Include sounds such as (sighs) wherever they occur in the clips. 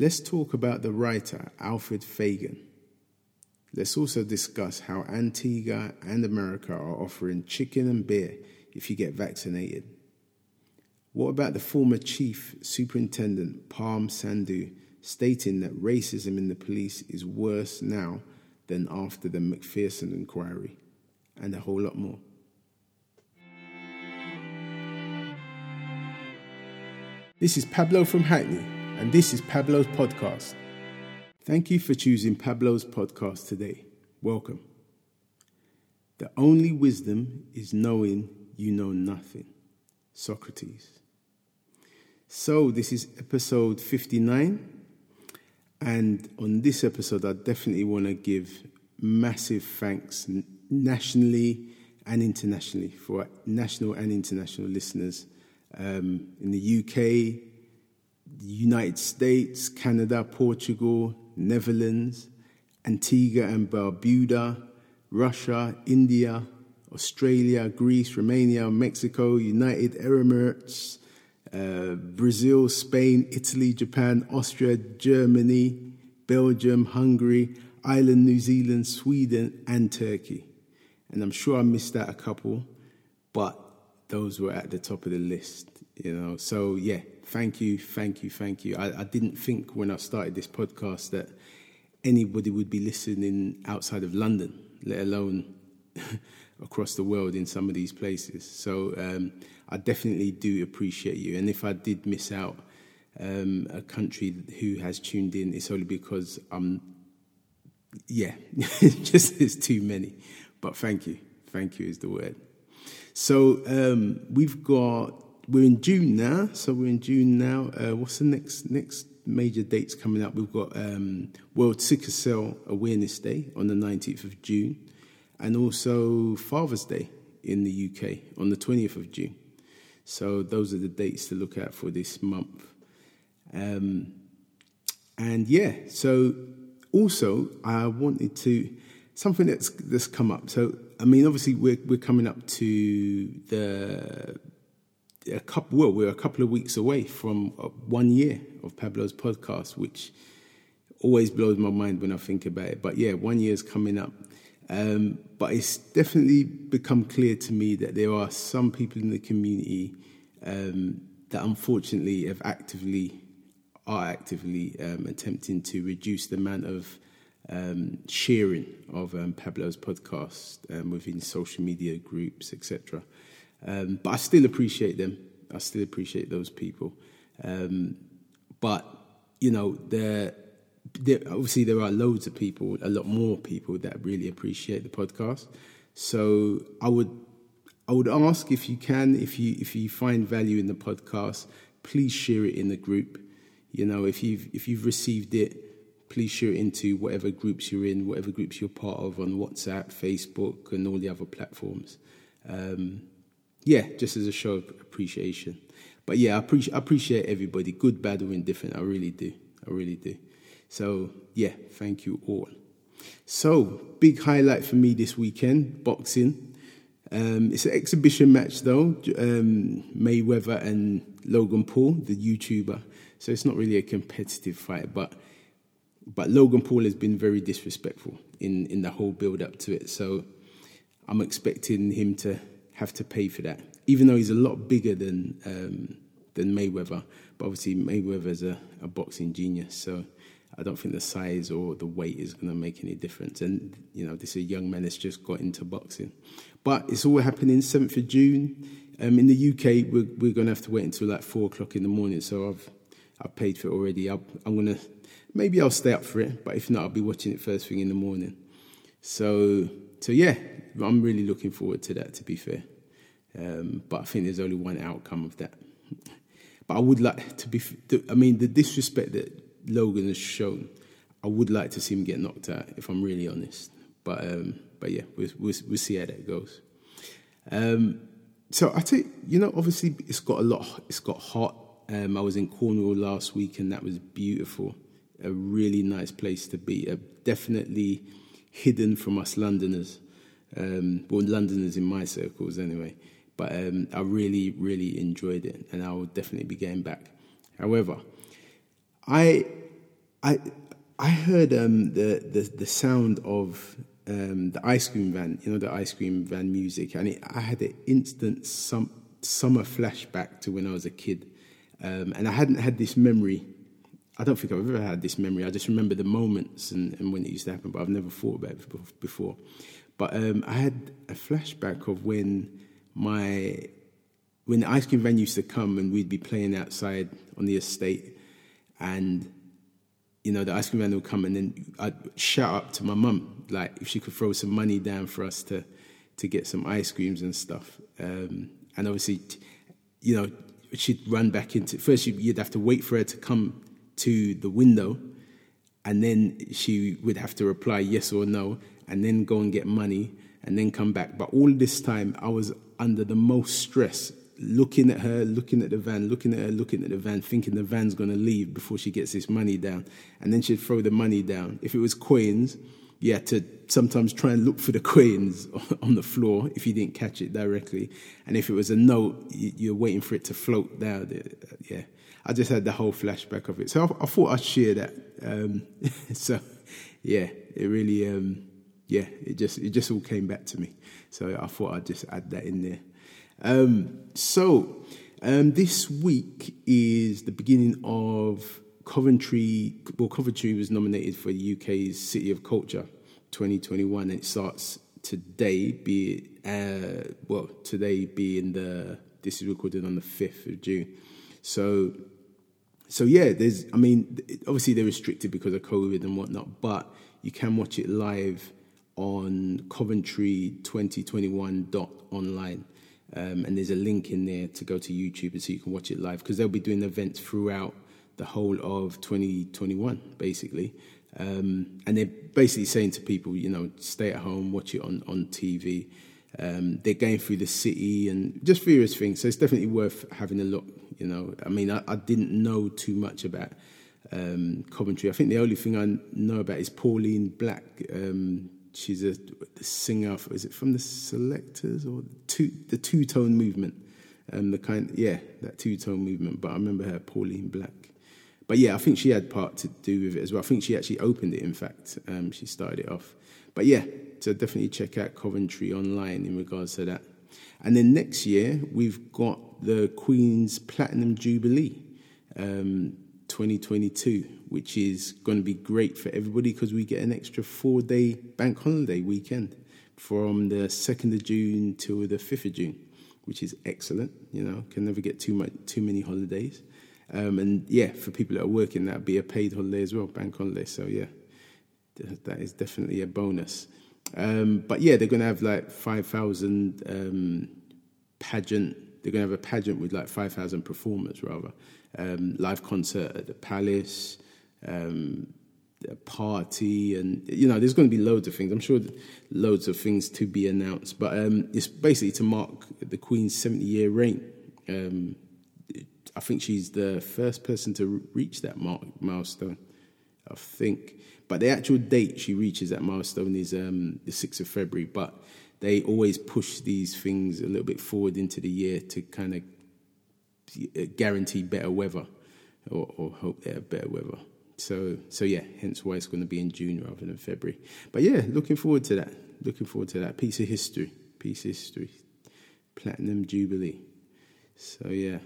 Let's talk about the writer Alfred Fagon. Let's also discuss how Antigua and America are offering chicken and beer if you get vaccinated. What about the former chief superintendent Parm Sandhu stating that racism in the police is worse now than after the Macpherson inquiry, and a whole lot more. This is Pablo from Hackney, and this is Pablo's podcast. Thank you for choosing Pablo's podcast today. Welcome. The only wisdom is knowing you know nothing. Socrates. So, this is episode 59. And on this episode, I definitely want to give massive thanks nationally and internationally for national and international listeners um, in the UK, the United States, Canada, Portugal, Netherlands, Antigua and Barbuda, Russia, India, Australia, Greece, Romania, Mexico, United Arab Emirates, uh, Brazil, Spain, Italy, Japan, Austria, Germany, Belgium, Hungary, Ireland, New Zealand, Sweden, and Turkey. And I'm sure I missed out a couple, but those were at the top of the list, you know. So, yeah, thank you, thank you, thank you. I, I didn't think when I started this podcast that anybody would be listening outside of London, let alone (laughs) across the world in some of these places. So um, I definitely do appreciate you. And if I did miss out um, a country who has tuned in, it's only because I'm, yeah, (laughs) just there's too many. But thank you. Thank you is the word. So um, we've got, we're in June now. So we're in June now. Uh, what's the next next major dates coming up? We've got um, World Sickle Cell Awareness Day on the 19th of June and also Father's Day in the UK on the 20th of June. So those are the dates to look at for this month. Um, and yeah, so also I wanted to something that's that's come up. So I mean, obviously we're we're coming up to the a couple. Well, we're a couple of weeks away from uh, one year of Pablo's podcast, which always blows my mind when I think about it. But yeah, one year is coming up. Um, but it's definitely become clear to me that there are some people in the community um, that unfortunately have actively are actively um, attempting to reduce the amount of um, sharing of um, Pablo's podcast um, within social media groups, etc. but I still appreciate them. I still appreciate those people. but you know, they're there, obviously there are loads of people, a lot more people that really appreciate the podcast. So I would I would ask if you can, if you if you find value in the podcast, please share it in the group. You know, if you've if you've received it, please share it into whatever groups you're in, whatever groups you're part of on WhatsApp, Facebook, and all the other platforms. Um, yeah, just as a show of appreciation. But yeah, I, appreciate everybody, good, bad, or indifferent. I really do. I really do. So, yeah, thank you all. So, big highlight for me this weekend boxing. Um, it's an exhibition match though, um, Mayweather and Logan Paul, the YouTuber. So it's not really a competitive fight, but but Logan Paul has been very disrespectful in, in the whole build up to it. So I'm expecting him to have to pay for that, even though he's a lot bigger than um, than Mayweather. But obviously Mayweather's a, a boxing genius, so I don't think the size or the weight is going to make any difference. And, you know, this is a young man that's just got into boxing. But it's all happening 7th of June. Um, in the UK, we're, we're going to have to wait until like 4 o'clock in the morning. So I've, I've paid for it already. i am going to, maybe I'll stay up for it. But if not, I'll be watching it first thing in the morning. So, so yeah, I'm really looking forward to that, to be fair. Um, but I think there's only one outcome of that. But I would like to be, I mean, the disrespect that Logan has shown, I would like to see him get knocked out, if I'm really honest. But um, but yeah, we'll, we'll, we'll see how that goes. Um, so I think you know, obviously it's got a lot. It's got hot. Um, I was in Cornwall last week, and that was beautiful. A really nice place to be. Uh, definitely hidden from us Londoners. Um, well, Londoners in my circles anyway. But um, I really, really enjoyed it, and I will definitely be going back. However, I I I heard um, the, the the sound of um, the ice cream van, you know, the ice cream van music, and it, I had an instant some, summer flashback to when I was a kid, um, and I hadn't had this memory. I don't think I've ever had this memory. I just remember the moments and, and when it used to happen, but I've never thought about it before. But um, I had a flashback of when my when the ice cream van used to come and we'd be playing outside on the estate, and you know, the ice cream van would come and then I'd shout up to my mum, like if she could throw some money down for us to, to get some ice creams and stuff. Um, and obviously, you know, she'd run back into, first you'd have to wait for her to come to the window and then she would have to reply yes or no and then go and get money and then come back. But all this time I was under the most stress looking at her, looking at the van, looking at her, looking at the van, thinking the van's going to leave before she gets this money down. And then she'd throw the money down. If it was coins, you had to sometimes try and look for the (laughs) coins on the floor if you didn't catch it directly. And if it was a note, you're waiting for it to float down. Yeah. I just had the whole flashback of it. So I, I thought I'd share that. Um, (laughs) so, yeah, it really, um, yeah, it just, it just all came back to me. So I thought I'd just add that in there. Um, so, um, this week is the beginning of Coventry. Well, Coventry was nominated for the UK's City of Culture 2021, and it starts today. Be uh, well, today being the this is recorded on the 5th of June. So, so yeah, there's. I mean, obviously they're restricted because of COVID and whatnot, but you can watch it live on Coventry2021.online. Um, and there's a link in there to go to YouTube so you can watch it live because they'll be doing events throughout the whole of 2021, basically. Um, and they're basically saying to people, you know, stay at home, watch it on, on TV. Um, they're going through the city and just various things. So it's definitely worth having a look, you know. I mean, I, I didn't know too much about um, Coventry. I think the only thing I know about is Pauline Black. Um, she's a singer. Is it from the Selectors or the two the two tone movement? Um, the kind, yeah, that two tone movement. But I remember her, Pauline Black. But yeah, I think she had part to do with it as well. I think she actually opened it. In fact, um, she started it off. But yeah, so definitely check out Coventry online in regards to that. And then next year we've got the Queen's Platinum Jubilee. Um, 2022, which is going to be great for everybody because we get an extra four day bank holiday weekend from the 2nd of June till the 5th of June, which is excellent. You know, can never get too much, too many holidays. Um, and yeah, for people that are working, that'd be a paid holiday as well, bank holiday. So yeah, that is definitely a bonus. Um, but yeah, they're going to have like 5,000 um, pageant. They're going to have a pageant with like 5,000 performers rather um, live concert at the Palace, um, a party, and you know, there's going to be loads of things. I'm sure loads of things to be announced, but um, it's basically to mark the Queen's 70 year reign. Um, I think she's the first person to reach that mark, milestone. I think, but the actual date she reaches that milestone is um, the 6th of February. But they always push these things a little bit forward into the year to kind of guarantee better weather or, or hope they have better weather. So, so yeah, hence why it's going to be in June rather than February. But yeah, looking forward to that. Looking forward to that piece of history. Piece of history. Platinum Jubilee. So yeah.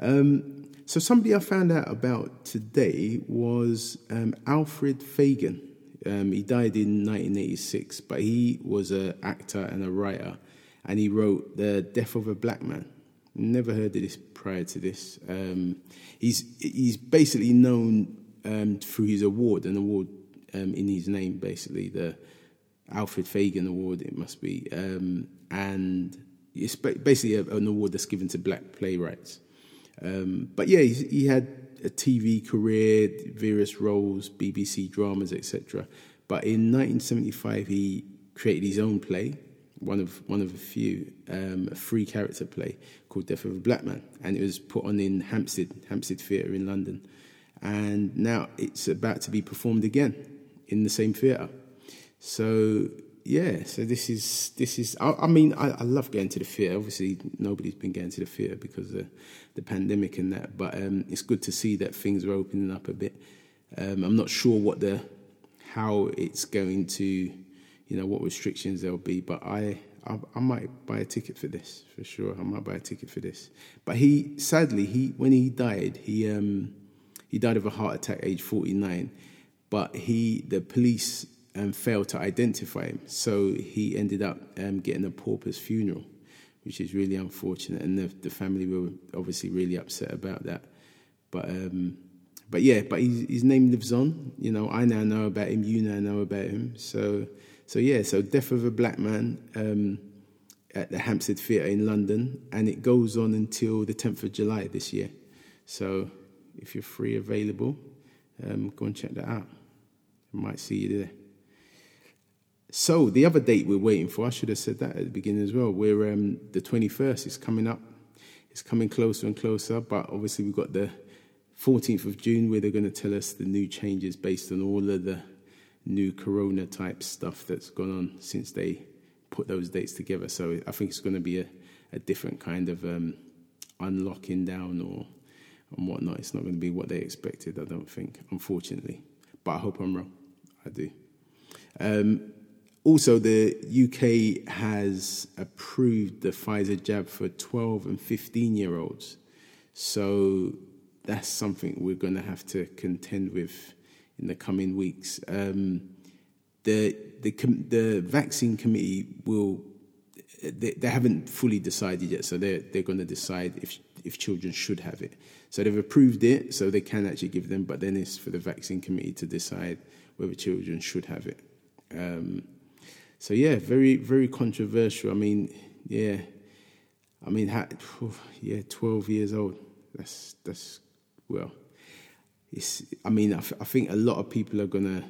Um, so somebody I found out about today was um, Alfred Fagon. Um, he died in 1986, but he was an actor and a writer, and he wrote The Death of a Black Man. Never heard of this prior to this. Um, he's he's basically known um, through his award, an award um, in his name, basically the Alfred Fagon Award. It must be, um, and it's basically a, an award that's given to black playwrights. Um, but yeah, he had a TV career, various roles, BBC dramas, etc. But in 1975, he created his own play one of one of a few, um, a free character play called Death of a Black Man, and it was put on in Hampstead Hampstead Theatre in London, and now it's about to be performed again in the same theatre. So yeah, so this is this is. I, I mean, I, I, love going to the theatre. Obviously, nobody's been going to the theatre because of the pandemic and that, but um, it's good to see that things are opening up a bit. Um, I'm not sure what the how it's going to, you know, what restrictions there'll be. But I, I, I might buy a ticket for this for sure. I might buy a ticket for this. But he, sadly, he when he died, he um, he died of a heart attack, at age 49. But he, the police, um, failed to identify him, so he ended up um, getting a pauper's funeral, which is really unfortunate. And the, the family were obviously really upset about that. But um, but yeah, but his, his name lives on. You know, I now know about him. You now know about him. So so yeah, so Death of a Black Man um, at the Hampstead Theatre in London, and it goes on until the 10th of July this year. So if you're free, available, um, go and check that out. I might see you there. So the other date we're waiting for, I should have said that at the beginning as well. We're um, the 21st is coming up. It's coming closer and closer, but obviously we've got the 14th of June, where they're going to tell us the new changes based on all of the new corona type stuff that's gone on since they put those dates together. So I think it's going to be a, a different kind of um, unlocking down or and whatnot. It's not going to be what they expected, I don't think, unfortunately. But I hope I'm wrong. I do. Um, also, the UK has approved the Pfizer jab for 12 and 15 year olds. So that's something we're going to have to contend with in the coming weeks. Um, the, the, the vaccine committee will, they, they haven't fully decided yet, so they're, they're going to decide if, if children should have it. So they've approved it, so they can actually give them, but then it's for the vaccine committee to decide whether children should have it. Um, so yeah, very, very controversial. I mean, yeah, I mean, yeah, 12 years old. That's, that's well, it's, I mean, I, think a lot of people are to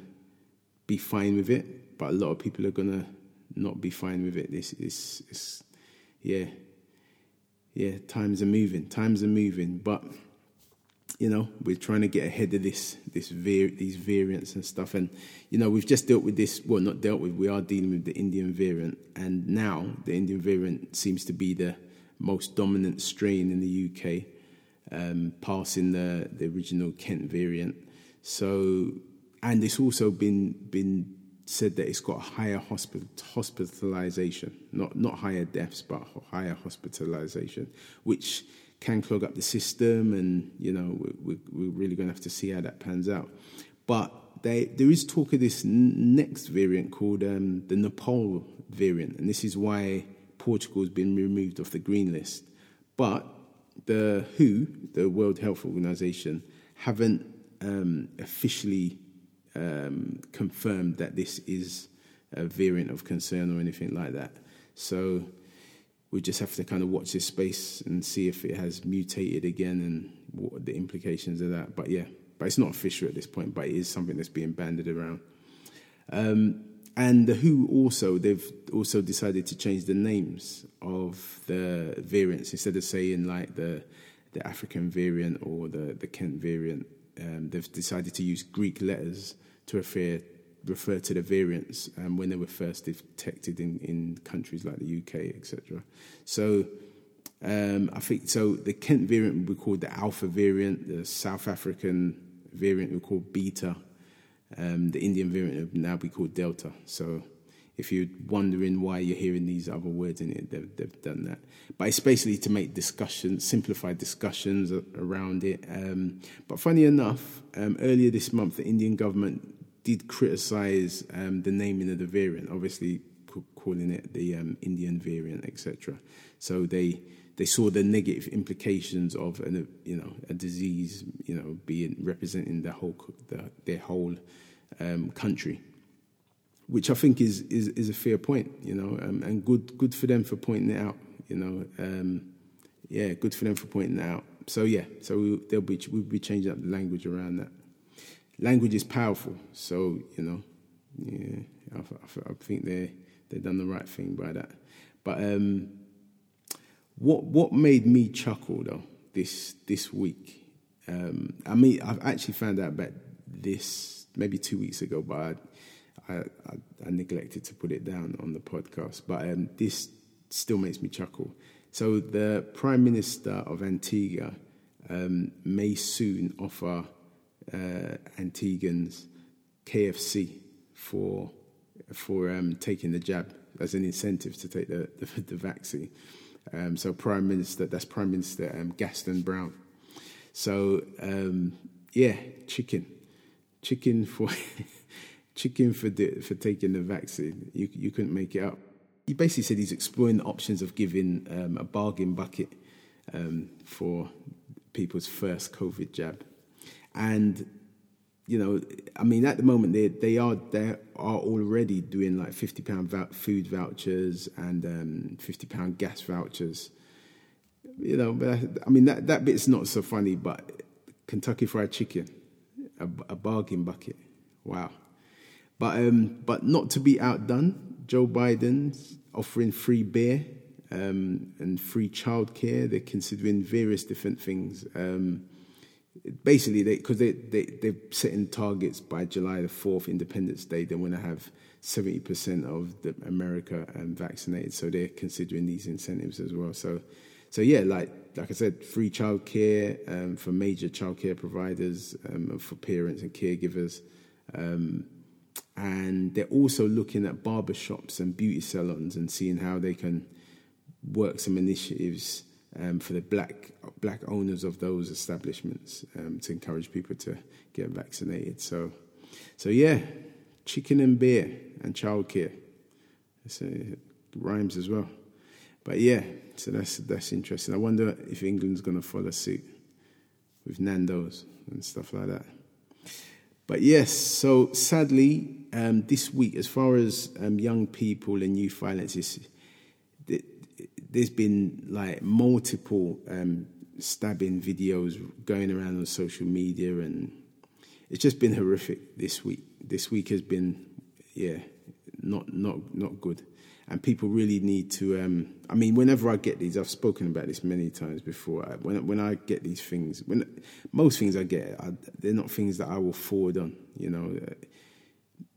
be fine with it, but a lot of people are to not be fine with it. This is, it's, yeah, yeah, times are moving, times are moving, but you know we're trying to get ahead of this this var- these variants and stuff. And you know we've just dealt with this well not dealt with we are dealing with the indian variant. And now the indian variant seems to be the most dominant strain in the uk um, passing the, the original Kent variant. So, and it's also been been said that it's got higher hospital, hospitalization, not not higher deaths, but higher hospitalization, which can clog up the system, and you know we, we're really going to have to see how that pans out. But they, there is talk of this next variant called um, the Nepal variant, and this is why Portugal has been removed off the green list. But the WHO, the World Health Organization, haven't um, officially um, confirmed that this is a variant of concern or anything like that. So we just have to kind of watch this space and see if it has mutated again and what the implications of that. But yeah, but it's not official at this point, but it is something that's being banded around. Um, and the WHO also they've also decided to change the names of the variants instead of saying like the the African variant or the the Kent variant. Um, they've decided to use Greek letters to refer refer to the variants um, when they were first detected in, in countries like the UK, etc. So um, I think so. The Kent variant we be called the Alpha variant. The South African variant we be called Beta um, the Indian variant would now be called Delta. So if you're wondering why you're hearing these other words in it, they've, they've done that. But it's basically to make discussions, simplify discussions around it. Um, but funny enough, um, earlier this month, the Indian government did criticize um, the naming of the variant, obviously calling it the um, Indian variant, etc. So they they saw the negative implications of an, you know a disease you know being representing the whole the, their whole um, country, which I think is, is is a fair point, you know, um, and good good for them for pointing it out, you know, um, yeah, good for them for pointing it out. So yeah, so we, they'll be we'll be changing up the language around that. Language is powerful, so you know, yeah, I, I, I think they they've done the right thing by that, but. Um, what what made me chuckle though this this week? Um, I mean, I've actually found out about this maybe two weeks ago, but I, I, I neglected to put it down on the podcast. But um, this still makes me chuckle. So the Prime Minister of Antigua um, may soon offer uh, Antiguans KFC for for um, taking the jab as an incentive to take the the, the vaccine. Um, so Prime Minister, that's Prime Minister um, Gaston Browne. So um, yeah, chicken, chicken for (laughs) chicken for the, for taking the vaccine. You you couldn't make it up. He basically said he's exploring the options of giving um, a bargain bucket um, for people's first COVID jab, and you know, I mean, at the moment they they are they are already doing like fifty pound food vouchers and um, fifty pound gas vouchers. You know, but I mean that that bit's not so funny. But Kentucky Fried Chicken, a, a bargain bucket, wow. But um, but not to be outdone, Joe Biden's offering free beer um, and free childcare. They're considering various different things. Um, basically they because they, they, they, they're setting targets by July the 4th, Independence Day, they want to have 70% of the America um, vaccinated. So they're considering these incentives as well. So, so yeah, like, like I said, free childcare um, for major childcare providers, um, for parents and caregivers. Um, and they're also looking at barbershops and beauty salons and seeing how they can work some initiatives um, for the black black owners of those establishments um, to encourage people to get vaccinated. So, so yeah, chicken and beer and childcare. So it rhymes as well. But yeah, so that's that's interesting. I wonder if England's going to follow suit with Nando's and stuff like that. But yes, so sadly, um, this week, as far as um, young people and youth violence is there's been like multiple um, stabbing videos going around on social media, and it's just been horrific this week. This week has been, yeah, not not not good. And people really need to. Um, I mean, whenever I get these, I've spoken about this many times before. I, when when I get these things, when most things I get, I, they're not things that I will forward on. You know,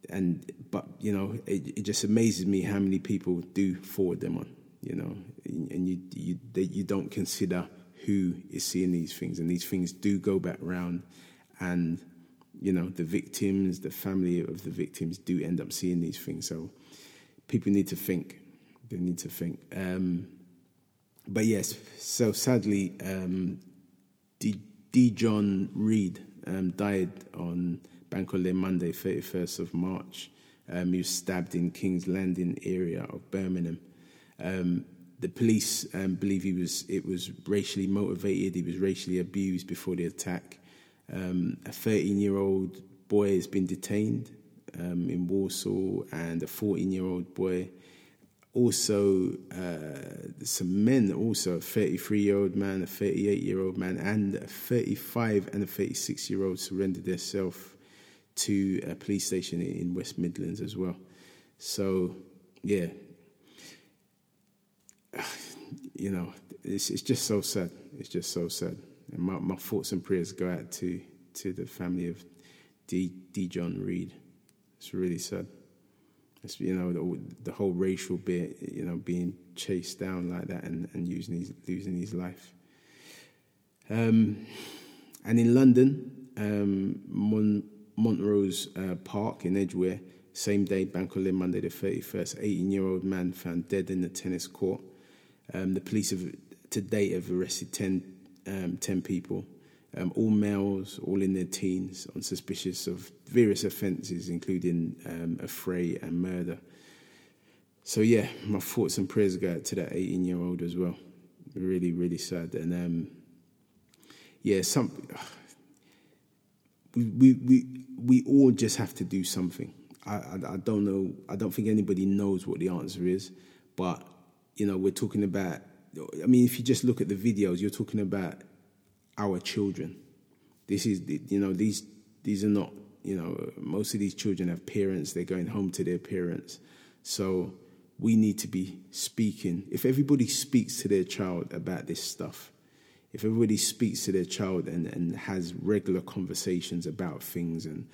and but you know, it, it just amazes me how many people do forward them on you know, and you you you don't consider who is seeing these things, and these things do go back around, and you know the victims, the family of the victims do end up seeing these things. So people need to think. They need to think. Um, but yes, so sadly, um, D. D. John Reid um, died on Bank Holiday Monday, 31st of March. Um, he was stabbed in Kingstanding area of Birmingham. Um, the police um, believe he was it was racially motivated. He was racially abused before the attack. Um, a 13 year old boy has been detained um, in Walsall, and a 14 year old boy. Also, uh, some men, also a 33 year old man, a 38 year old man, and a 35 and a 36 year old surrendered themselves to a police station in West Midlands as well. So, yeah, (sighs) you know, it's, it's just so sad. It's just so sad. And my, my thoughts and prayers go out to, to the family of D. D. John Reid. It's really sad. It's, you know, the, the, whole racial bit, you know, being chased down like that and, and using his, losing his life. Um, and in London, um, Mon, Montrose uh, Park in Edgware, same day, Bank Holiday, Monday the 31st, 18 year old man found dead in the tennis court. Um, the police have to date have arrested 10, um, 10 people, um, all males, all in their teens, on suspicious of various offences, including um, affray and murder. So yeah, my thoughts and prayers go out to that 18 year old as well. Really, really sad. And um, yeah, some we, we we we all just have to do something. I, I, I don't know. I don't think anybody knows what the answer is, but you know, we're talking about, I mean, if you just look at the videos, you're talking about our children. This is, you know, these, these are not, you know, most of these children have parents, they're going home to their parents. So we need to be speaking. If everybody speaks to their child about this stuff, if everybody speaks to their child and, and has regular conversations about things and,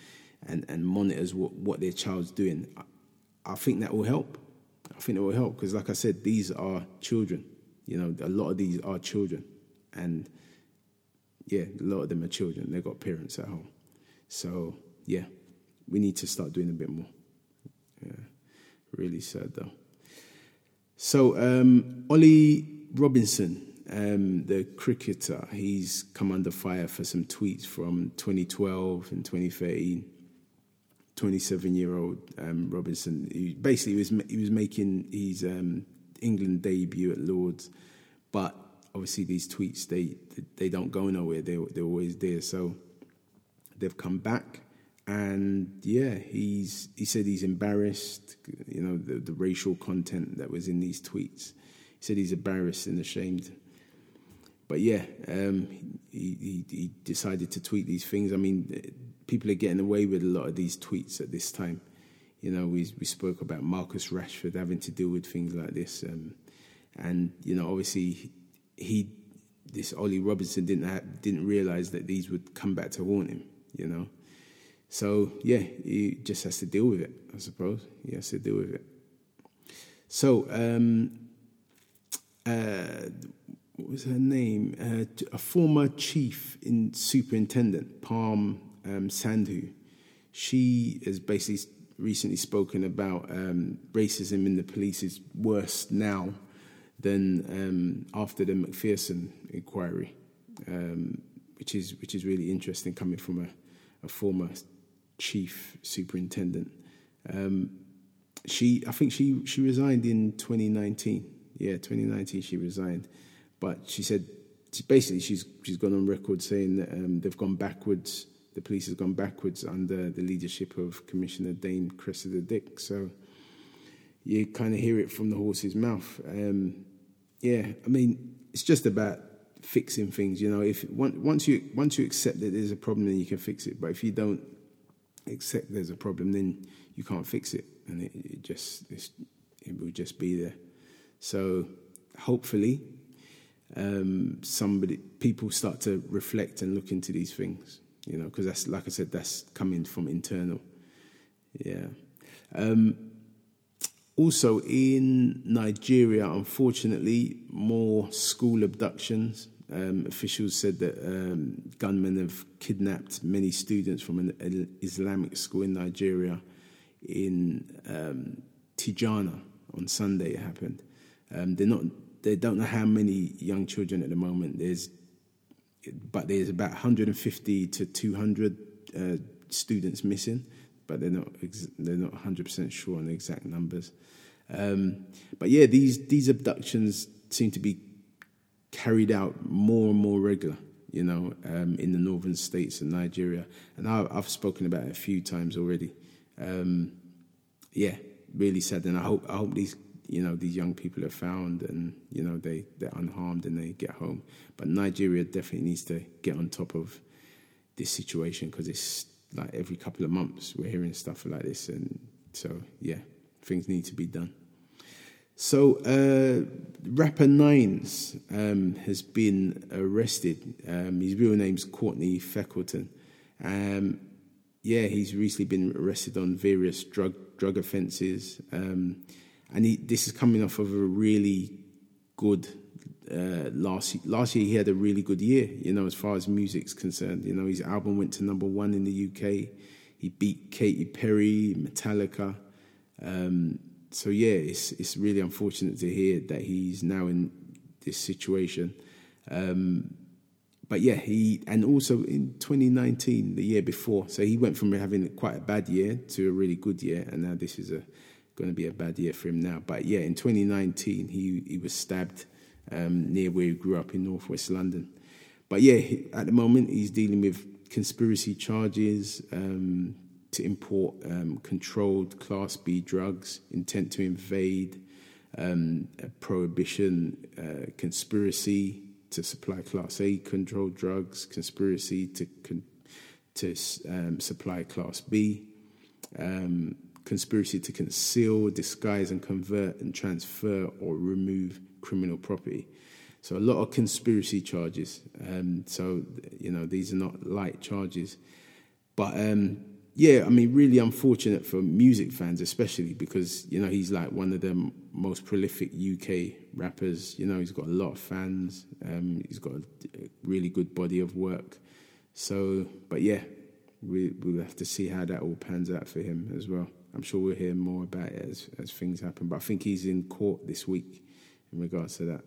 and, and monitors what, what their child's doing, I, I think that will help. I think it will help because, like I said, these are children. You know, a lot of these are children, and yeah, a lot of them are children. They've got parents at home. So yeah, we need to start doing a bit more. Yeah, really sad though. So um, Ollie Robinson, um, the cricketer, he's come under fire for some tweets from 2012 and 2013. 27 year old um, Robinson, he basically was he was making his um, England debut at Lords, but obviously these tweets they they don't go nowhere. They they're always there. So they've come back, and yeah, he's he said he's embarrassed. You know the, the racial content that was in these tweets. He said he's embarrassed and ashamed. But yeah, um, he, he, he decided to tweet these things. I mean, people are getting away with a lot of these tweets at this time. You know, we we spoke about Marcus Rashford having to deal with things like this, um, and you know, obviously he, this Ollie Robinson didn't have, didn't realize that these would come back to haunt him. You know, so yeah, he just has to deal with it. I suppose he has to deal with it. So, um, uh, what was her name? Uh, a former chief in superintendent, Parm um, Sandhu, she has basically recently spoken about um, racism in the police is worse now than um, after the Macpherson inquiry, um, which is which is really interesting coming from a, a former chief superintendent. Um, she, I think she she resigned in 2019. Yeah, 2019 she resigned, but she said basically she's she's gone on record saying that um, they've gone backwards the police has gone backwards under the leadership of Commissioner Dame Cressida Dick. So you kind of hear it from the horse's mouth. Um, yeah, I mean, it's just about fixing things. You know, if once you once you accept that there's a problem, then you can fix it. But if you don't accept there's a problem, then you can't fix it, and it, it just it will just be there. So hopefully, um, somebody people start to reflect and look into these things you know, because that's like I said, that's coming from internal. Yeah. Um, also in Nigeria, unfortunately, more school abductions. Um, officials said that um, gunmen have kidnapped many students from an Islamic school in Nigeria in um, Tegina on Sunday. It happened. Um, they're not. They don't know how many young children at the moment. There's but there's about 150 to 200 uh, students missing, but they're not ex- they're not 100 percent sure on the exact numbers. Um, but yeah, these these abductions seem to be carried out more and more regular. You know, um, in the northern states of Nigeria, and I, have spoken about it a few times already. Um, yeah, really sad, and I hope I hope these you know these young people are found and you know they they're unharmed and they get home. But Nigeria definitely needs to get on top of this situation because it's like every couple of months we're hearing stuff like this, and so yeah, things need to be done. So, uh, rapper Nines um, has been arrested. Um, his real name's Courtney Freckleton. Um, yeah, he's recently been arrested on various drug drug offences. Um, and he, this is coming off of a really good uh, last last year. He had a really good year, you know, as far as music's concerned. You know, his album went to number one in the UK. He beat Katy Perry, Metallica. Um, so yeah, it's it's really unfortunate to hear that he's now in this situation. Um, but yeah, he and also in 2019, the year before, so he went from having quite a bad year to a really good year, and now this is a going to be a bad year for him now. But yeah, in 2019, he, he was stabbed um, near where he grew up in northwest London. But yeah, at the moment, he's dealing with conspiracy charges um, to import um, controlled Class B drugs, intent to invade, um, prohibition, uh, conspiracy to supply Class A controlled drugs, conspiracy to con- to um, supply Class B. Um, conspiracy to conceal, disguise, and convert and transfer or remove criminal property. So a lot of conspiracy charges. Um, so you know these are not light charges, but um, yeah, I mean really unfortunate for music fans, especially because you know he's like one of the most prolific UK rappers. You know he's got a lot of fans. Um, he's got a really good body of work. So, but yeah, we, we'll have to see how that all pans out for him as well. I'm sure we'll hear more about it as, as things happen. But I think he's in court this week in regards to that.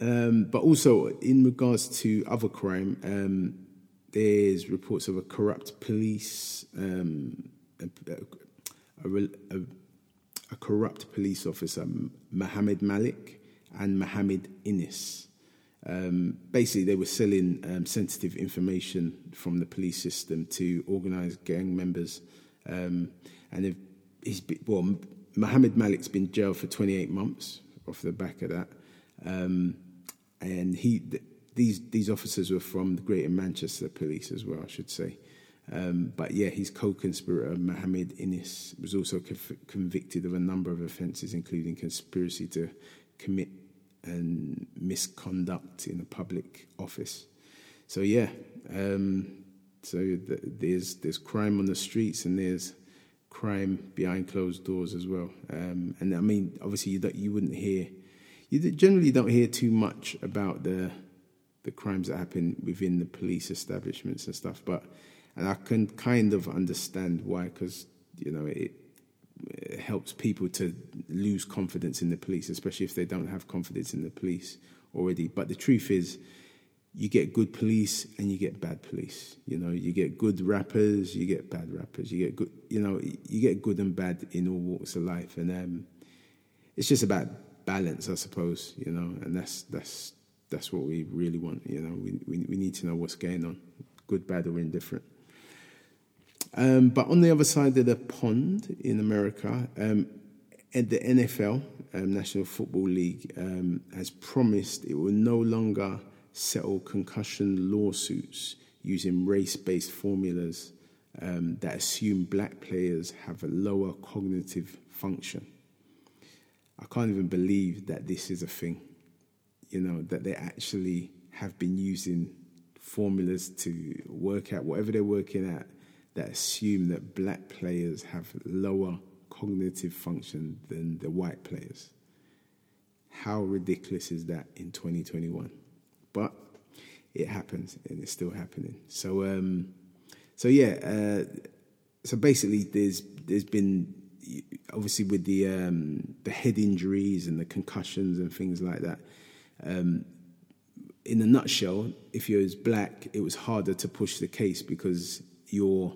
Um, but also, in regards to other crime, um, there's reports of a corrupt police, um, a, a, a, a, corrupt police officer, Mohammed Malik, and Mohammed Innis. Um, basically, they were selling um, sensitive information from the police system to organised gang members. Um, and he's been, well, Mohammed Malik's been jailed for 28 months off the back of that. Um, and he, th- these these officers were from the Greater Manchester Police as well, I should say. Um, but yeah, his co-conspirator Mohammed Innis was also convicted of a number of offences, including conspiracy to commit and misconduct in a public office. So yeah, um, so th- there's there's crime on the streets and there's crime behind closed doors as well. Um, and I mean, obviously, you, you wouldn't hear, you generally don't hear too much about the the crimes that happen within the police establishments and stuff. But and I can kind of understand why, because you know it, helps people to lose confidence in the police, especially if they don't have confidence in the police already. But the truth is, you get good police and you get bad police. You know, you get good rappers, you get bad rappers. You get good, you know, you get good and bad in all walks of life, and um, it's just about balance, I suppose. You know, and that's that's that's what we really want. You know, we we, we need to know what's going on, good, bad, or indifferent. Um, but on the other side of the pond in America, um, and the NFL, um, National Football League, um, has promised it will no longer settle concussion lawsuits using race-based formulas um, that assume black players have a lower cognitive function. I can't even believe that this is a thing you know, that they actually have been using formulas to work out whatever they're working at that assume that black players have lower cognitive function than the white players. How ridiculous is that in 2021? But it happens and it's still happening. So, um, so yeah, uh, so basically, there's there's been obviously with the um, the head injuries and the concussions and things like that. Um, in a nutshell, if you're as black, it was harder to push the case because you're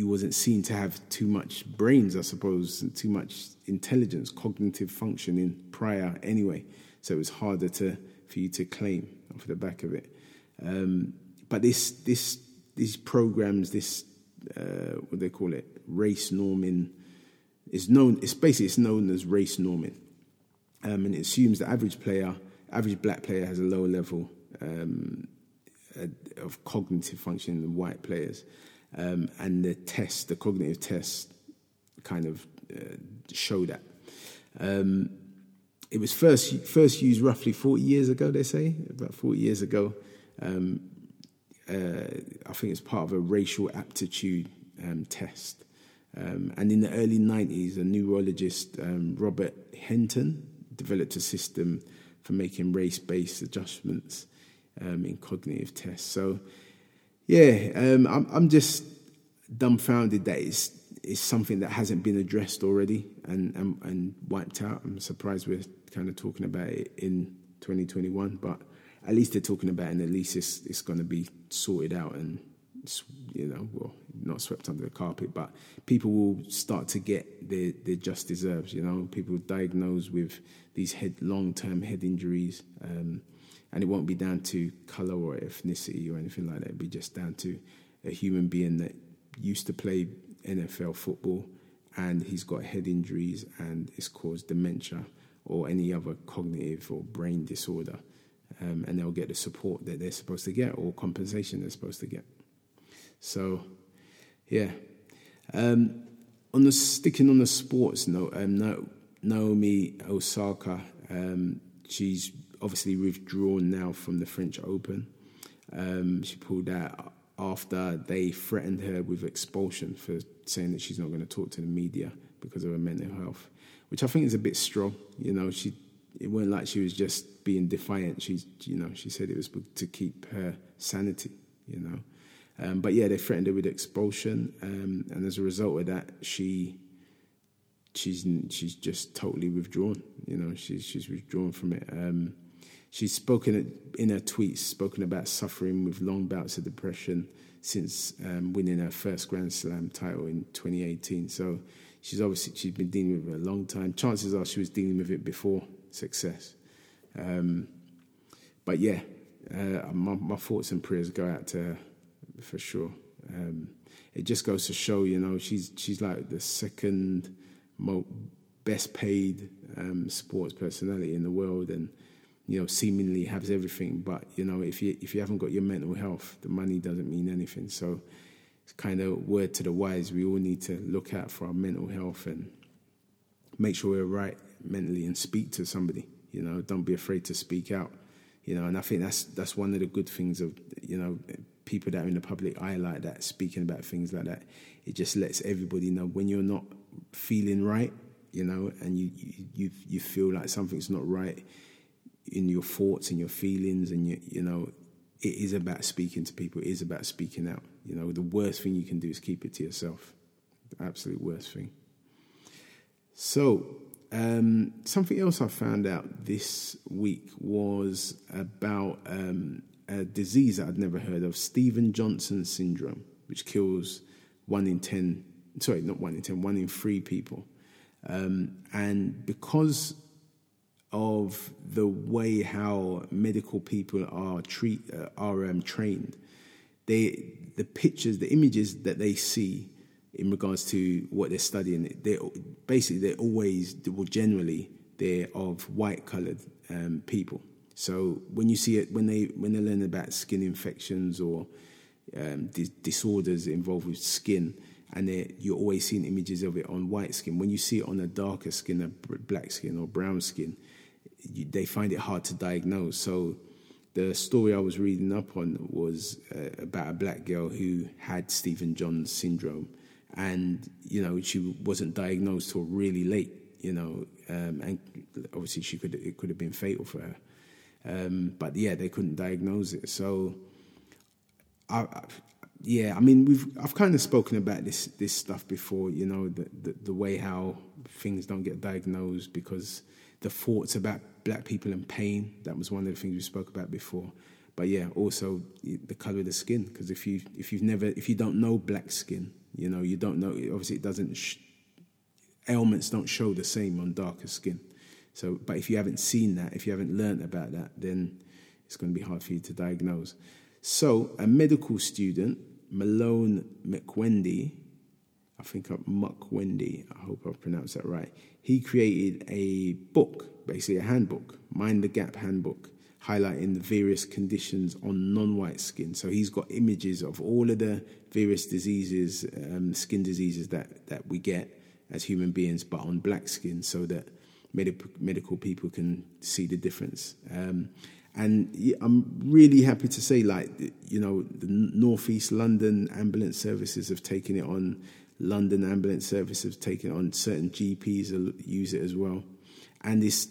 you wasn't seen to have too much brains, I suppose, too much intelligence, cognitive functioning prior anyway. So it was harder to for you to claim off the back of it. Um, but this this these programs, this uh, what do they call it, race norming, is known. It's basically it's known as race norming um, and it assumes the average player, average black player, has a lower level um, of cognitive function than white players. Um, and the test, the cognitive test, kind of uh, show that. Um, it was first first used roughly 40 years ago, they say, about 40 years ago. Um, uh, I think it's part of a racial aptitude um, test. Um, and in the early 90s, a neurologist, um, Robert Hinton, developed a system for making race based adjustments um, in cognitive tests. So, yeah, um, I'm, I'm just dumbfounded that it's, it's something that hasn't been addressed already and, and, and wiped out. I'm surprised we're kind of talking about it in 2021, but at least they're talking about it and at least it's, it's going to be sorted out and you know, well, not swept under the carpet, but people will start to get their, their just deserves. You know, people diagnosed with these head long term head injuries, um, and it won't be down to color or ethnicity or anything like that. It'll be just down to a human being that used to play NFL football and he's got head injuries and it's caused dementia or any other cognitive or brain disorder. Um, and they'll get the support that they're supposed to get or compensation they're supposed to get. So, yeah. Um, on the sticking on the sports note, um, Naomi Osaka, um, she's obviously withdrawn now from the French Open. Um, she pulled out after they threatened her with expulsion for saying that she's not going to talk to the media because of her mental health, which I think is a bit strong. You know, she it wasn't like she was just being defiant. She, you know, she said it was to keep her sanity you know. Um, but yeah, they threatened her with expulsion, um, and as a result of that, she she's she's just totally withdrawn. You know, she's she's withdrawn from it. Um, she's spoken in her tweets, spoken about suffering with long bouts of depression since um, winning her first Grand Slam title in 2018. So she's obviously she's been dealing with it a long time. Chances are she was dealing with it before success. Um, but yeah, uh, my, my, thoughts and prayers go out to her for sure. Um, it just goes to show, you know, she's she's like the second most best paid um, sports personality in the world, and you know, seemingly has everything. But you know, if you if you haven't got your mental health, the money doesn't mean anything. So it's kind of word to the wise. We all need to look out for our mental health and make sure we're right mentally and speak to somebody. You know, don't be afraid to speak out. You know, and I think that's that's one of the good things of you know people that are in the public eye like that, speaking about things like that. It just lets everybody know when you're not feeling right, you know, and you you you feel like something's not right in your thoughts and your feelings, and you you know, it is about speaking to people. It is about speaking out. You know, the worst thing you can do is keep it to yourself. The absolute worst thing. So, um, something else I found out this week was about um, a disease that I'd never heard of, Stephen Johnson syndrome, which kills one in ten sorry, not one in ten, one in three people. Um, and because of the way how medical people are treat uh, are um, trained, they the pictures, the images that they see in regards to what they're studying, they basically they're always well generally they're of white coloured um, people. So when you see it, when they when they learn about skin infections or um, disorders involved with skin, and you're always seeing images of it on white skin. When you see it on a darker skin, a black skin or brown skin, they find it hard to diagnose. So the story I was reading up on was uh, about a black girl who had Stephen Johnson syndrome, and you know she wasn't diagnosed till really late. You know, um, and obviously she could it could have been fatal for her. Um, but yeah, they couldn't diagnose it. So I, yeah, I mean, we've I've kind of spoken about this this stuff before. You know, the, the, the way how things don't get diagnosed because the thoughts about black people and pain. That was one of the things we spoke about before. But yeah, also the color of the skin. Because if you if you've never if you don't know black skin, you know, you don't know. Obviously, it doesn't. Sh- ailments don't show the same on darker skin. So, but if you haven't seen that, if you haven't learned about that, then it's going to be hard for you to diagnose. So, a medical student Malone Mukwende, I think I'm Muck-Wendy, I hope I pronounced that right. He created a book, basically a handbook, Mind the Gap handbook, highlighting the various conditions on non white skin. So he's got images of all of the various diseases, um, skin diseases that, that we get as human beings, but on black skin, so that medical, medical people can see the difference. Um, and I'm really happy to say, like, you know, the Northeast London ambulance services have taken it on. London ambulance Service have taken on. Certain GPs use it as well. And it's,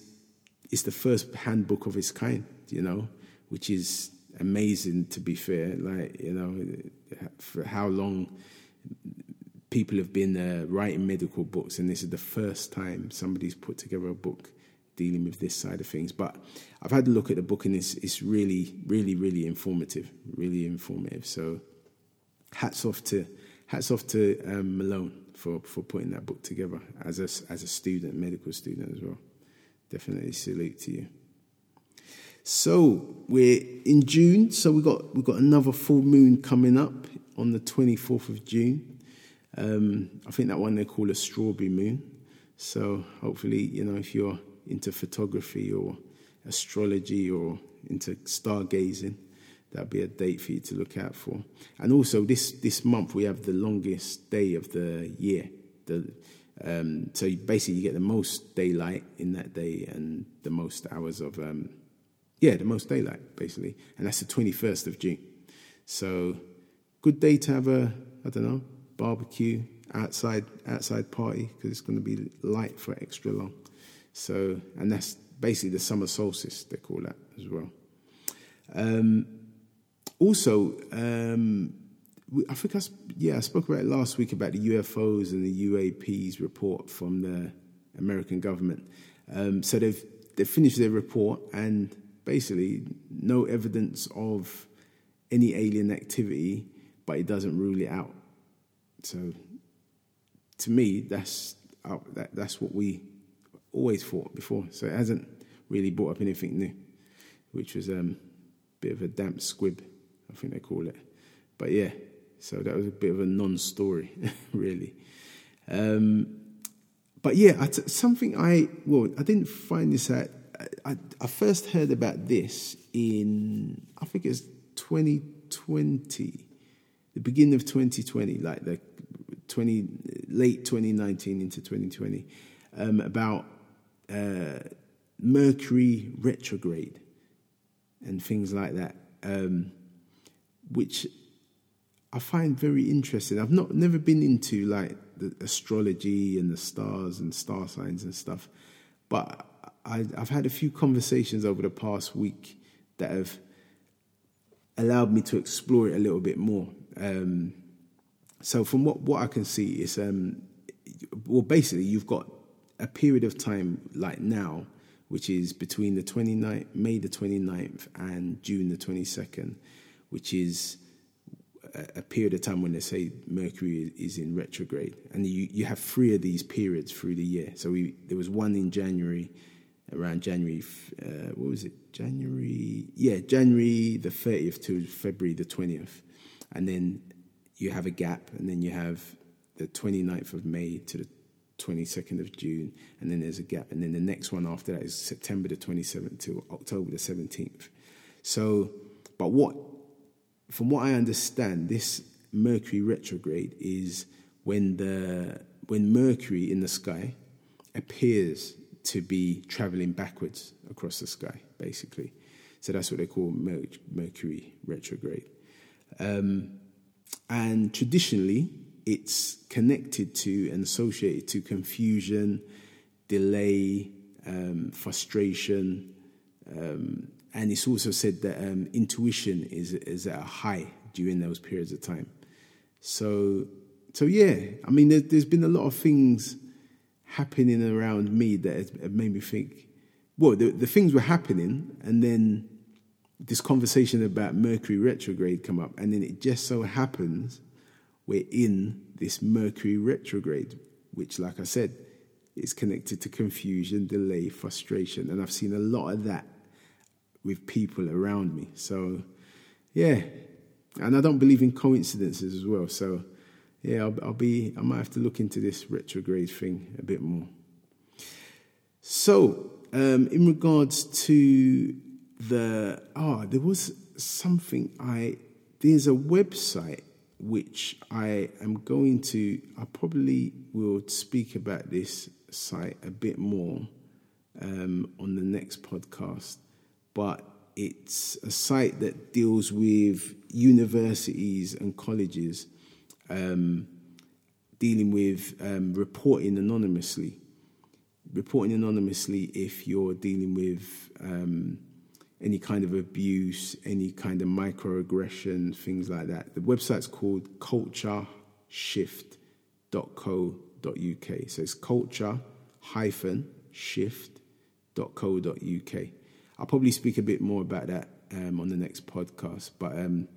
it's the first handbook of its kind, you know, which is amazing to be fair. Like, you know, for how long people have been uh, writing medical books, and this is the first time somebody's put together a book dealing with this side of things. But I've had a look at the book and it's, it's really, really, really informative, really informative. So hats off to hats off to um, Malone for, for putting that book together as a, as a student, medical student as well. Definitely salute to you. So we're in June, so we got we got another full moon coming up on the twenty fourth of June. Um, I think that one they call a strawberry moon. So hopefully, you know, if you're into photography or astrology or into stargazing, that'd be a date for you to look out for. And also, this this month we have the longest day of the year. The um, so basically, you get the most daylight in that day and the most hours of um, yeah, the most daylight basically, and that's the twenty first of June. So, good day to have a I don't know barbecue outside outside party because it's going to be light for extra long. So, and that's basically the summer solstice, they call that as well. Um, also, um, I think I yeah I spoke about it last week about the UFOs and the UAPs report from the American government. Um, so they've they finished their report and basically no evidence of any alien activity, but it doesn't rule it out. So to me, that's uh, that, that's what we always thought before. So it hasn't really brought up anything new, which was um, a bit of a damp squib, think they call it. But yeah, so that was a bit of a non-story, (laughs) really. Um, but yeah, something I well, I didn't find this out. I, I first heard about this in I think it's 2020, the beginning of 2020, like the 20 late 2019 into 2020, um, about uh, Mercury retrograde and things like that, um, which I find very interesting. I've not never been into like the astrology and the stars and star signs and stuff, but I, have had a few conversations over the past week that have allowed me to explore it a little bit more. Um, so from what, what I can see is, um, well, basically you've got a period of time like now, which is between the 29th, May the 29th and June the 22nd, which is a, period of time when they say Mercury is in retrograde. And you, you have three of these periods through the year. So we, there was one in January, around January, uh, what was it? January, yeah, January the 30th to February the 20th. And then you have a gap, and then you have the 29th of May to the 22nd of June, and then there's a gap. And then the next one after that is September the 27th to October the 17th. So, but what, from what I understand, this Mercury retrograde is when the when Mercury in the sky appears to be traveling backwards across the sky, basically. So that's what they call Mercury retrograde. Um, and traditionally, it's connected to and associated to confusion, delay, um, frustration, um, and it's also said that um, intuition is is at a high during those periods of time. So, so yeah, I mean, there, has been a lot of things happening around me that have made me think. Well, the, the things were happening, and then this conversation about Mercury retrograde come up, and then it just so happens we're in this Mercury retrograde, which, like I said, is connected to confusion, delay, frustration, and I've seen a lot of that with people around me. So, yeah, and I don't believe in coincidences as well. So, yeah, I'll, I'll be. I might have to look into this retrograde thing a bit more. So, um, in regards to the oh, there was something I there's a website which I am going to I probably will speak about this site a bit more um, on the next podcast, but it's a site that deals with universities and colleges um, dealing with um, reporting anonymously. Reporting anonymously if you're dealing with um, any kind of abuse, any kind of microaggression, things like that. The website's called cultureshift.co.uk. So it's culture shift.co.uk. I'll probably speak a bit more about that um, on the next podcast, but um,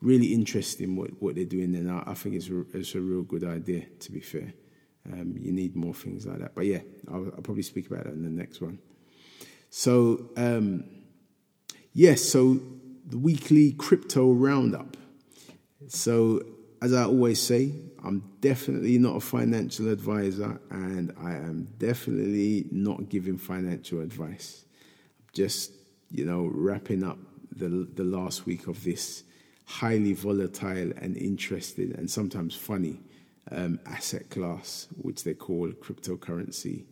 really interesting what, what they're doing there. I, I think it's, a, it's a real good idea, to be fair. Um, you need more things like that. But yeah, I'll, I'll, probably speak about that in the next one. So, um, Yes, so the weekly crypto roundup. So, as I always say, I'm definitely not a financial advisor and I am definitely not giving financial advice. Just, you know, wrapping up the, the last week of this highly volatile and interesting and sometimes funny um, asset class, which they call cryptocurrency,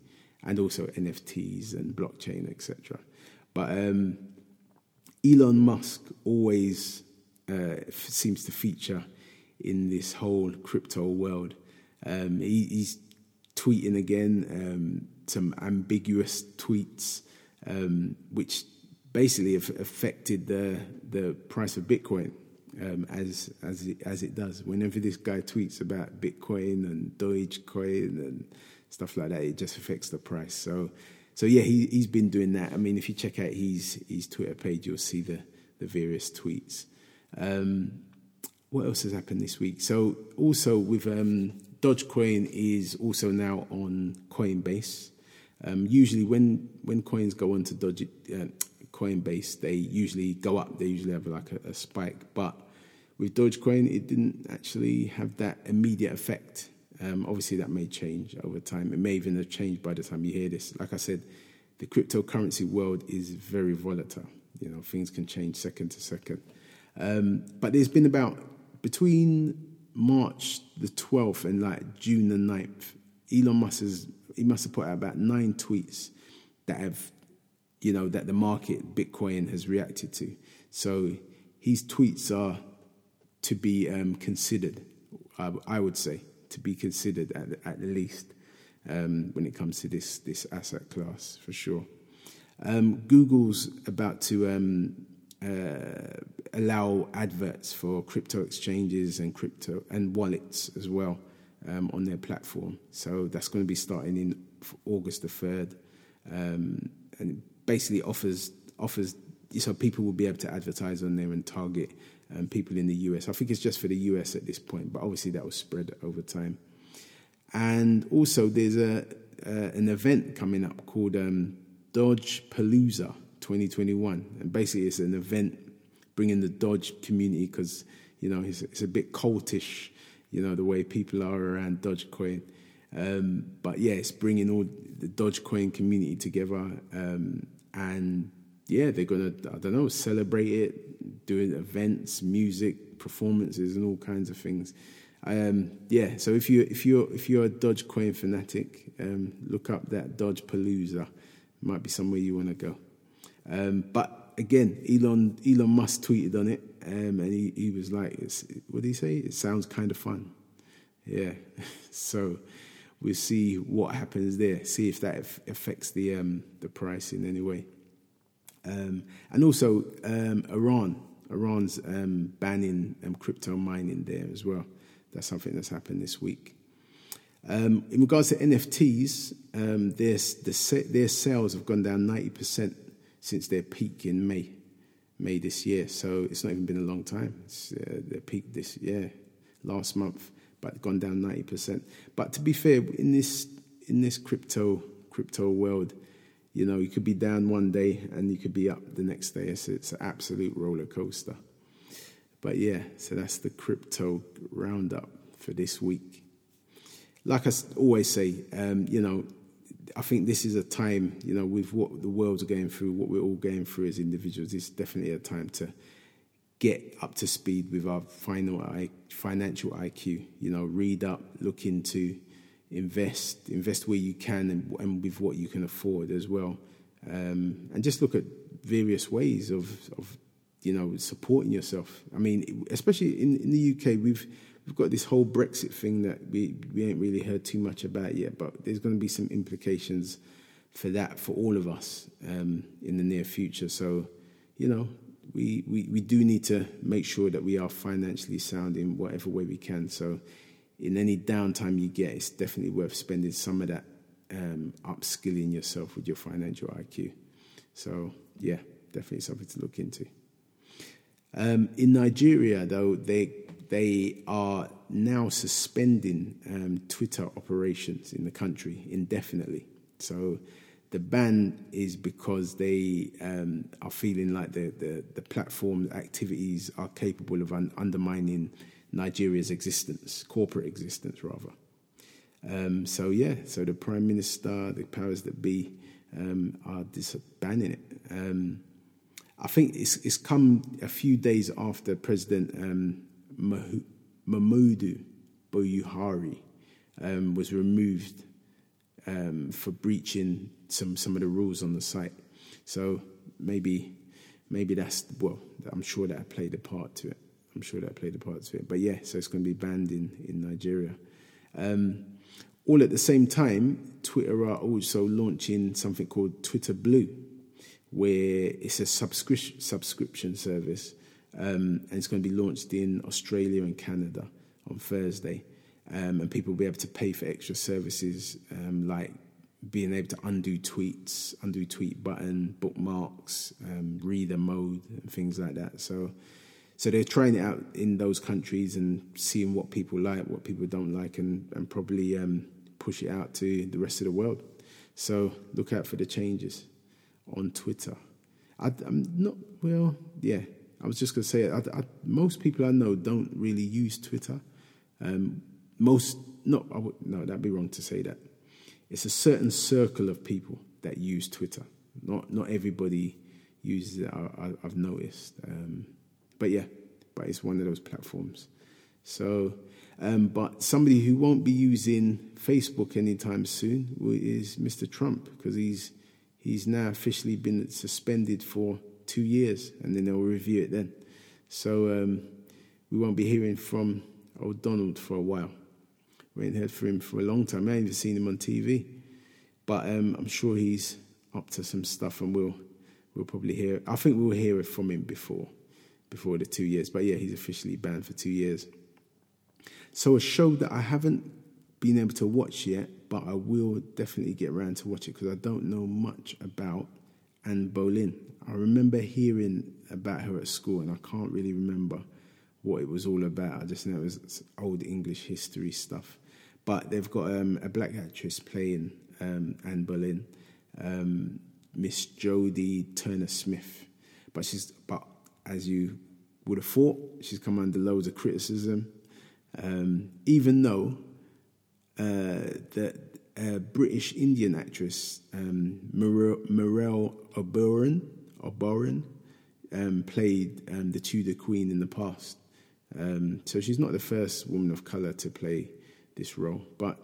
and also NFTs and blockchain, etc. But um, Elon Musk always uh, f- seems to feature in this whole crypto world. Um, he, he's tweeting again um, some ambiguous tweets, um, which basically affected the the price of Bitcoin. um, as as it, as it does. Whenever this guy tweets about Bitcoin and Dogecoin and stuff like that, it just affects the price. So so yeah, he he's been doing that. I mean, if you check out his his Twitter page, you'll see the the various tweets. Um, what else has happened this week? So also with um, Dogecoin is also now on Coinbase. Um, usually, when when coins go onto Doge, uh, Coinbase, they usually go up. They usually have like a, a spike. But with Dogecoin, it didn't actually have that immediate effect. Um, obviously, that may change over time. It may even have changed by the time you hear this. Like I said, the cryptocurrency world is very volatile. You know, things can change second to second. Um, but there's been about between March the 12th and like June the 9th, Elon Musk has he must have put out about nine tweets that have, you know, that the market Bitcoin has reacted to. So his tweets are to be um, considered. I, I, would say to be considered at at the least um, when it comes to this this asset class for sure. Um, Google's about to um, uh, allow adverts for crypto exchanges and crypto and wallets as well um, on their platform. So that's going to be starting in August the third, um, and basically offers offers so people will be able to advertise on there and target um, people in the US. I think it's just for the US at this point, but obviously that will spread over time. And also, there's a uh, an event coming up called um, Dogepalooza 2021, and basically it's an event bringing the Dodge community because you know it's, it's, a bit cultish, you know the way people are around Dogecoin. Um, but yeah, it's bringing all the Dogecoin community together, um, and yeah, they're gonna I don't know celebrate it, doing events, music, performances, and all kinds of things. Um, yeah, so if you if you're if you're a Dogecoin fanatic, um, look up that Dogepalooza. Might be somewhere you want to go. Um, but again, Elon Elon Musk tweeted on it, um, and he, he was like, "What did he say? It sounds kind of fun." Yeah, (laughs) so we'll see what happens there. See if that affects the um, the price in any way. Um, and also um, Iran, Iran's um, banning crypto mining there as well. That's something that's happened this week. Um, in regards to NFTs, um, their, the, their sales have gone down 90% since their peak in May, May this year. So it's not even been a long time. It's uh, their peak this year, last month, but gone down 90%. But to be fair, in this in this crypto crypto world, you know, you could be down one day and you could be up the next day. So it's an absolute roller coaster. But yeah, so that's the crypto roundup for this week like I always say, um, you know, I think this is a time, you know, with what the world's going through, what we're all going through as individuals, it's definitely a time to get up to speed with our final financial IQ. You know, read up, look into, invest, invest where you can, and, and with what you can afford as well, um, and just look at various ways of, of, you know, supporting yourself. I mean, especially in, in the UK, we've we've got this whole Brexit thing that we, we ain't really heard too much about yet, but there's going to be some implications for that for all of us um, in the near future. So, you know, we, we, we do need to make sure that we are financially sound in whatever way we can. So, in any downtime you get, it's definitely worth spending some of that um, upskilling yourself with your financial IQ. So, yeah, definitely something to look into. Um, in Nigeria, though, they they are now suspending um, Twitter operations in the country indefinitely. So the ban is because they um, are feeling like the, the, the, platform activities are capable of un- undermining Nigeria's existence, corporate existence, rather. Um, so, yeah, so the Prime Minister, the powers that be, um, are dis- banning it. Um, I think it's, it's come a few days after President Muhammadu Buhari um, was removed um, for breaching some, some of the rules on the site. So maybe maybe that's well, I'm sure that played a part to it. I'm sure that played a part to it. But yeah, so it's going to be banned in in Nigeria. Um, all at the same time, Twitter are also launching something called Twitter Blue, where it's a subscription subscription service um, and it's going to be launched in Australia and Canada on Thursday. Um, and people will be able to pay for extra services um, like being able to undo tweets, undo tweet button, bookmarks, um, reader mode, and things like that. So, so they're trying it out in those countries and seeing what people like, what people don't like, and and probably um, push it out to the rest of the world. So look out for the changes on Twitter. I, am not well, yeah. I was just going to say, I, I, most people I know don't really use Twitter. Um, most, would, no, that'd be wrong to say that. It's a certain circle of people that use Twitter. Not, not everybody uses it. I, have noticed, um, but yeah, but it's one of those platforms. So, um, but somebody who won't be using Facebook anytime soon is Mr. Trump because he's he's now officially been suspended for two years, and then they'll review it then. So um, we won't be hearing from old Donald for a while. We ain't heard from him for a long time. I ain't even seen him on TV, but um, I'm sure he's up to some stuff, and we'll we'll probably hear. I think we'll hear it from him before before the two years. But yeah, he's officially banned for two years. So a show that I haven't been able to watch yet, but I will definitely get around to watch it because I don't know much about Anne Boleyn. I remember hearing about her at school, and I can't really remember what it was all about. I just know it was old English history stuff. But they've got um, a black actress playing um, Anne Boleyn, um, Miss Jodie Turner Smith. But she's, but as you would have thought, she's come under loads of criticism. Um, even though uh, British Indian actress um, Merle Oberon um, played um, the Tudor Queen in the past. Um, so she's not the first woman of colour to play this role, but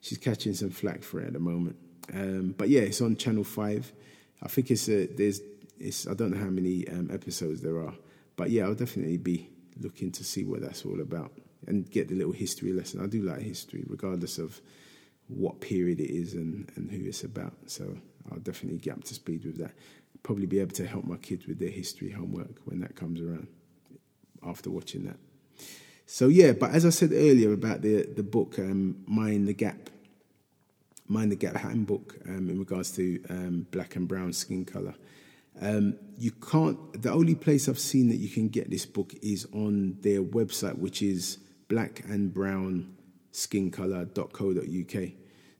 she's catching some flack for it at the moment. Um, but yeah, it's on Channel Five. I think it's a, there's it's I don't know how many um, episodes there are, but yeah, I'll definitely be looking to see what that's all about and get the little history lesson. I do like history, regardless of what period it is and, and who it's about. So I'll definitely get up to speed with that. Probably be able to help my kids with their history homework when that comes around after watching that. So yeah, but as I said earlier about the the book um, Mind the Gap, Mind the Gap handbook um, in regards to um, black and brown skin color. Um, you can't. The only place I've seen that you can get this book is on their website, which is black and brown skincolor.co.uk.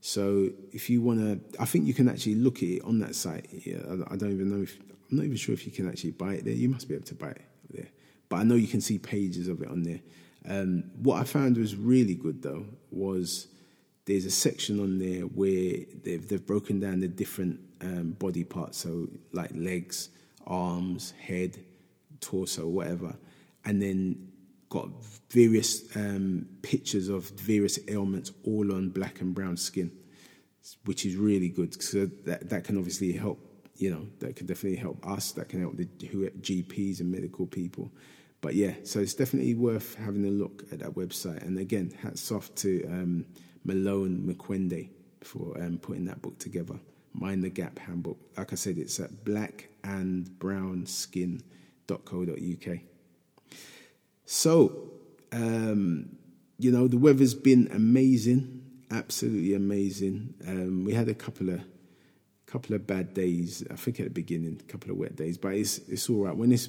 So if you want to, I think you can actually look at it on that site. Yeah, I don't even know if I'm not even sure if you can actually buy it there. You must be able to buy it there, but I know you can see pages of it on there. Um, what I found was really good though was there's a section on there where they've, they've broken down the different um, body parts, so like legs, arms, head, torso, whatever, and then got various um, pictures of various ailments all on black and brown skin, which is really good. So that that can obviously help. You know, that can definitely help us. That can help the GPs and medical people. But yeah, so it's definitely worth having a look at that website. And again, hats off to um, Malone Mukwende for um, putting that book together. Mind the Gap Handbook. Like I said, it's at blackandbrownskin.co.uk. So, um, you know, the weather's been amazing, absolutely amazing. Um, we had a couple of couple of bad days. I think at the beginning, a couple of wet days, but it's it's all right when it's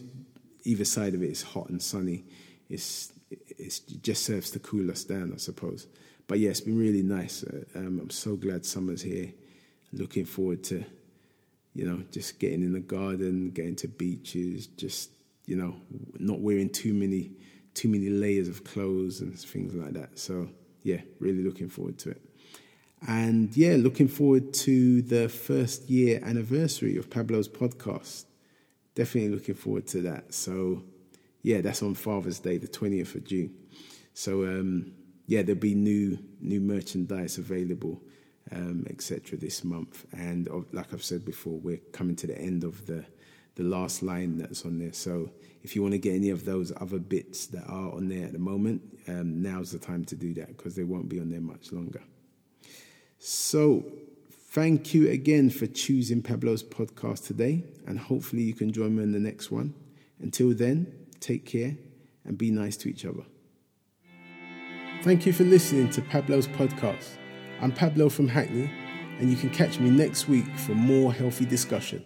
either side of it is hot and sunny. It's it's it just serves to cool us down, I suppose. But yeah, it's been really nice. Uh, um, I'm so glad summer's here. Looking forward to, you know, just getting in the garden, getting to beaches, just you know, not wearing too many too many layers of clothes and things like that. So yeah, really looking forward to it. And yeah, looking forward to the first year anniversary of Pablo's podcast definitely looking forward to that. So, yeah, that's on Father's Day, the 20th of June. So, um, yeah, there'll be new new merchandise available, um, etc. this month. And uh, like I've said before, we're coming to the end of the the last line that's on there. So if you want to get any of those other bits that are on there at the moment, um, now's the time to do that because they won't be on there much longer. So Thank you again for choosing Pablo's podcast today, and hopefully you can join me in the next one. Until then, take care, and be nice to each other. Thank you for listening to Pablo's podcast. I'm Pablo from Hackney, and you can catch me next week for more healthy discussion.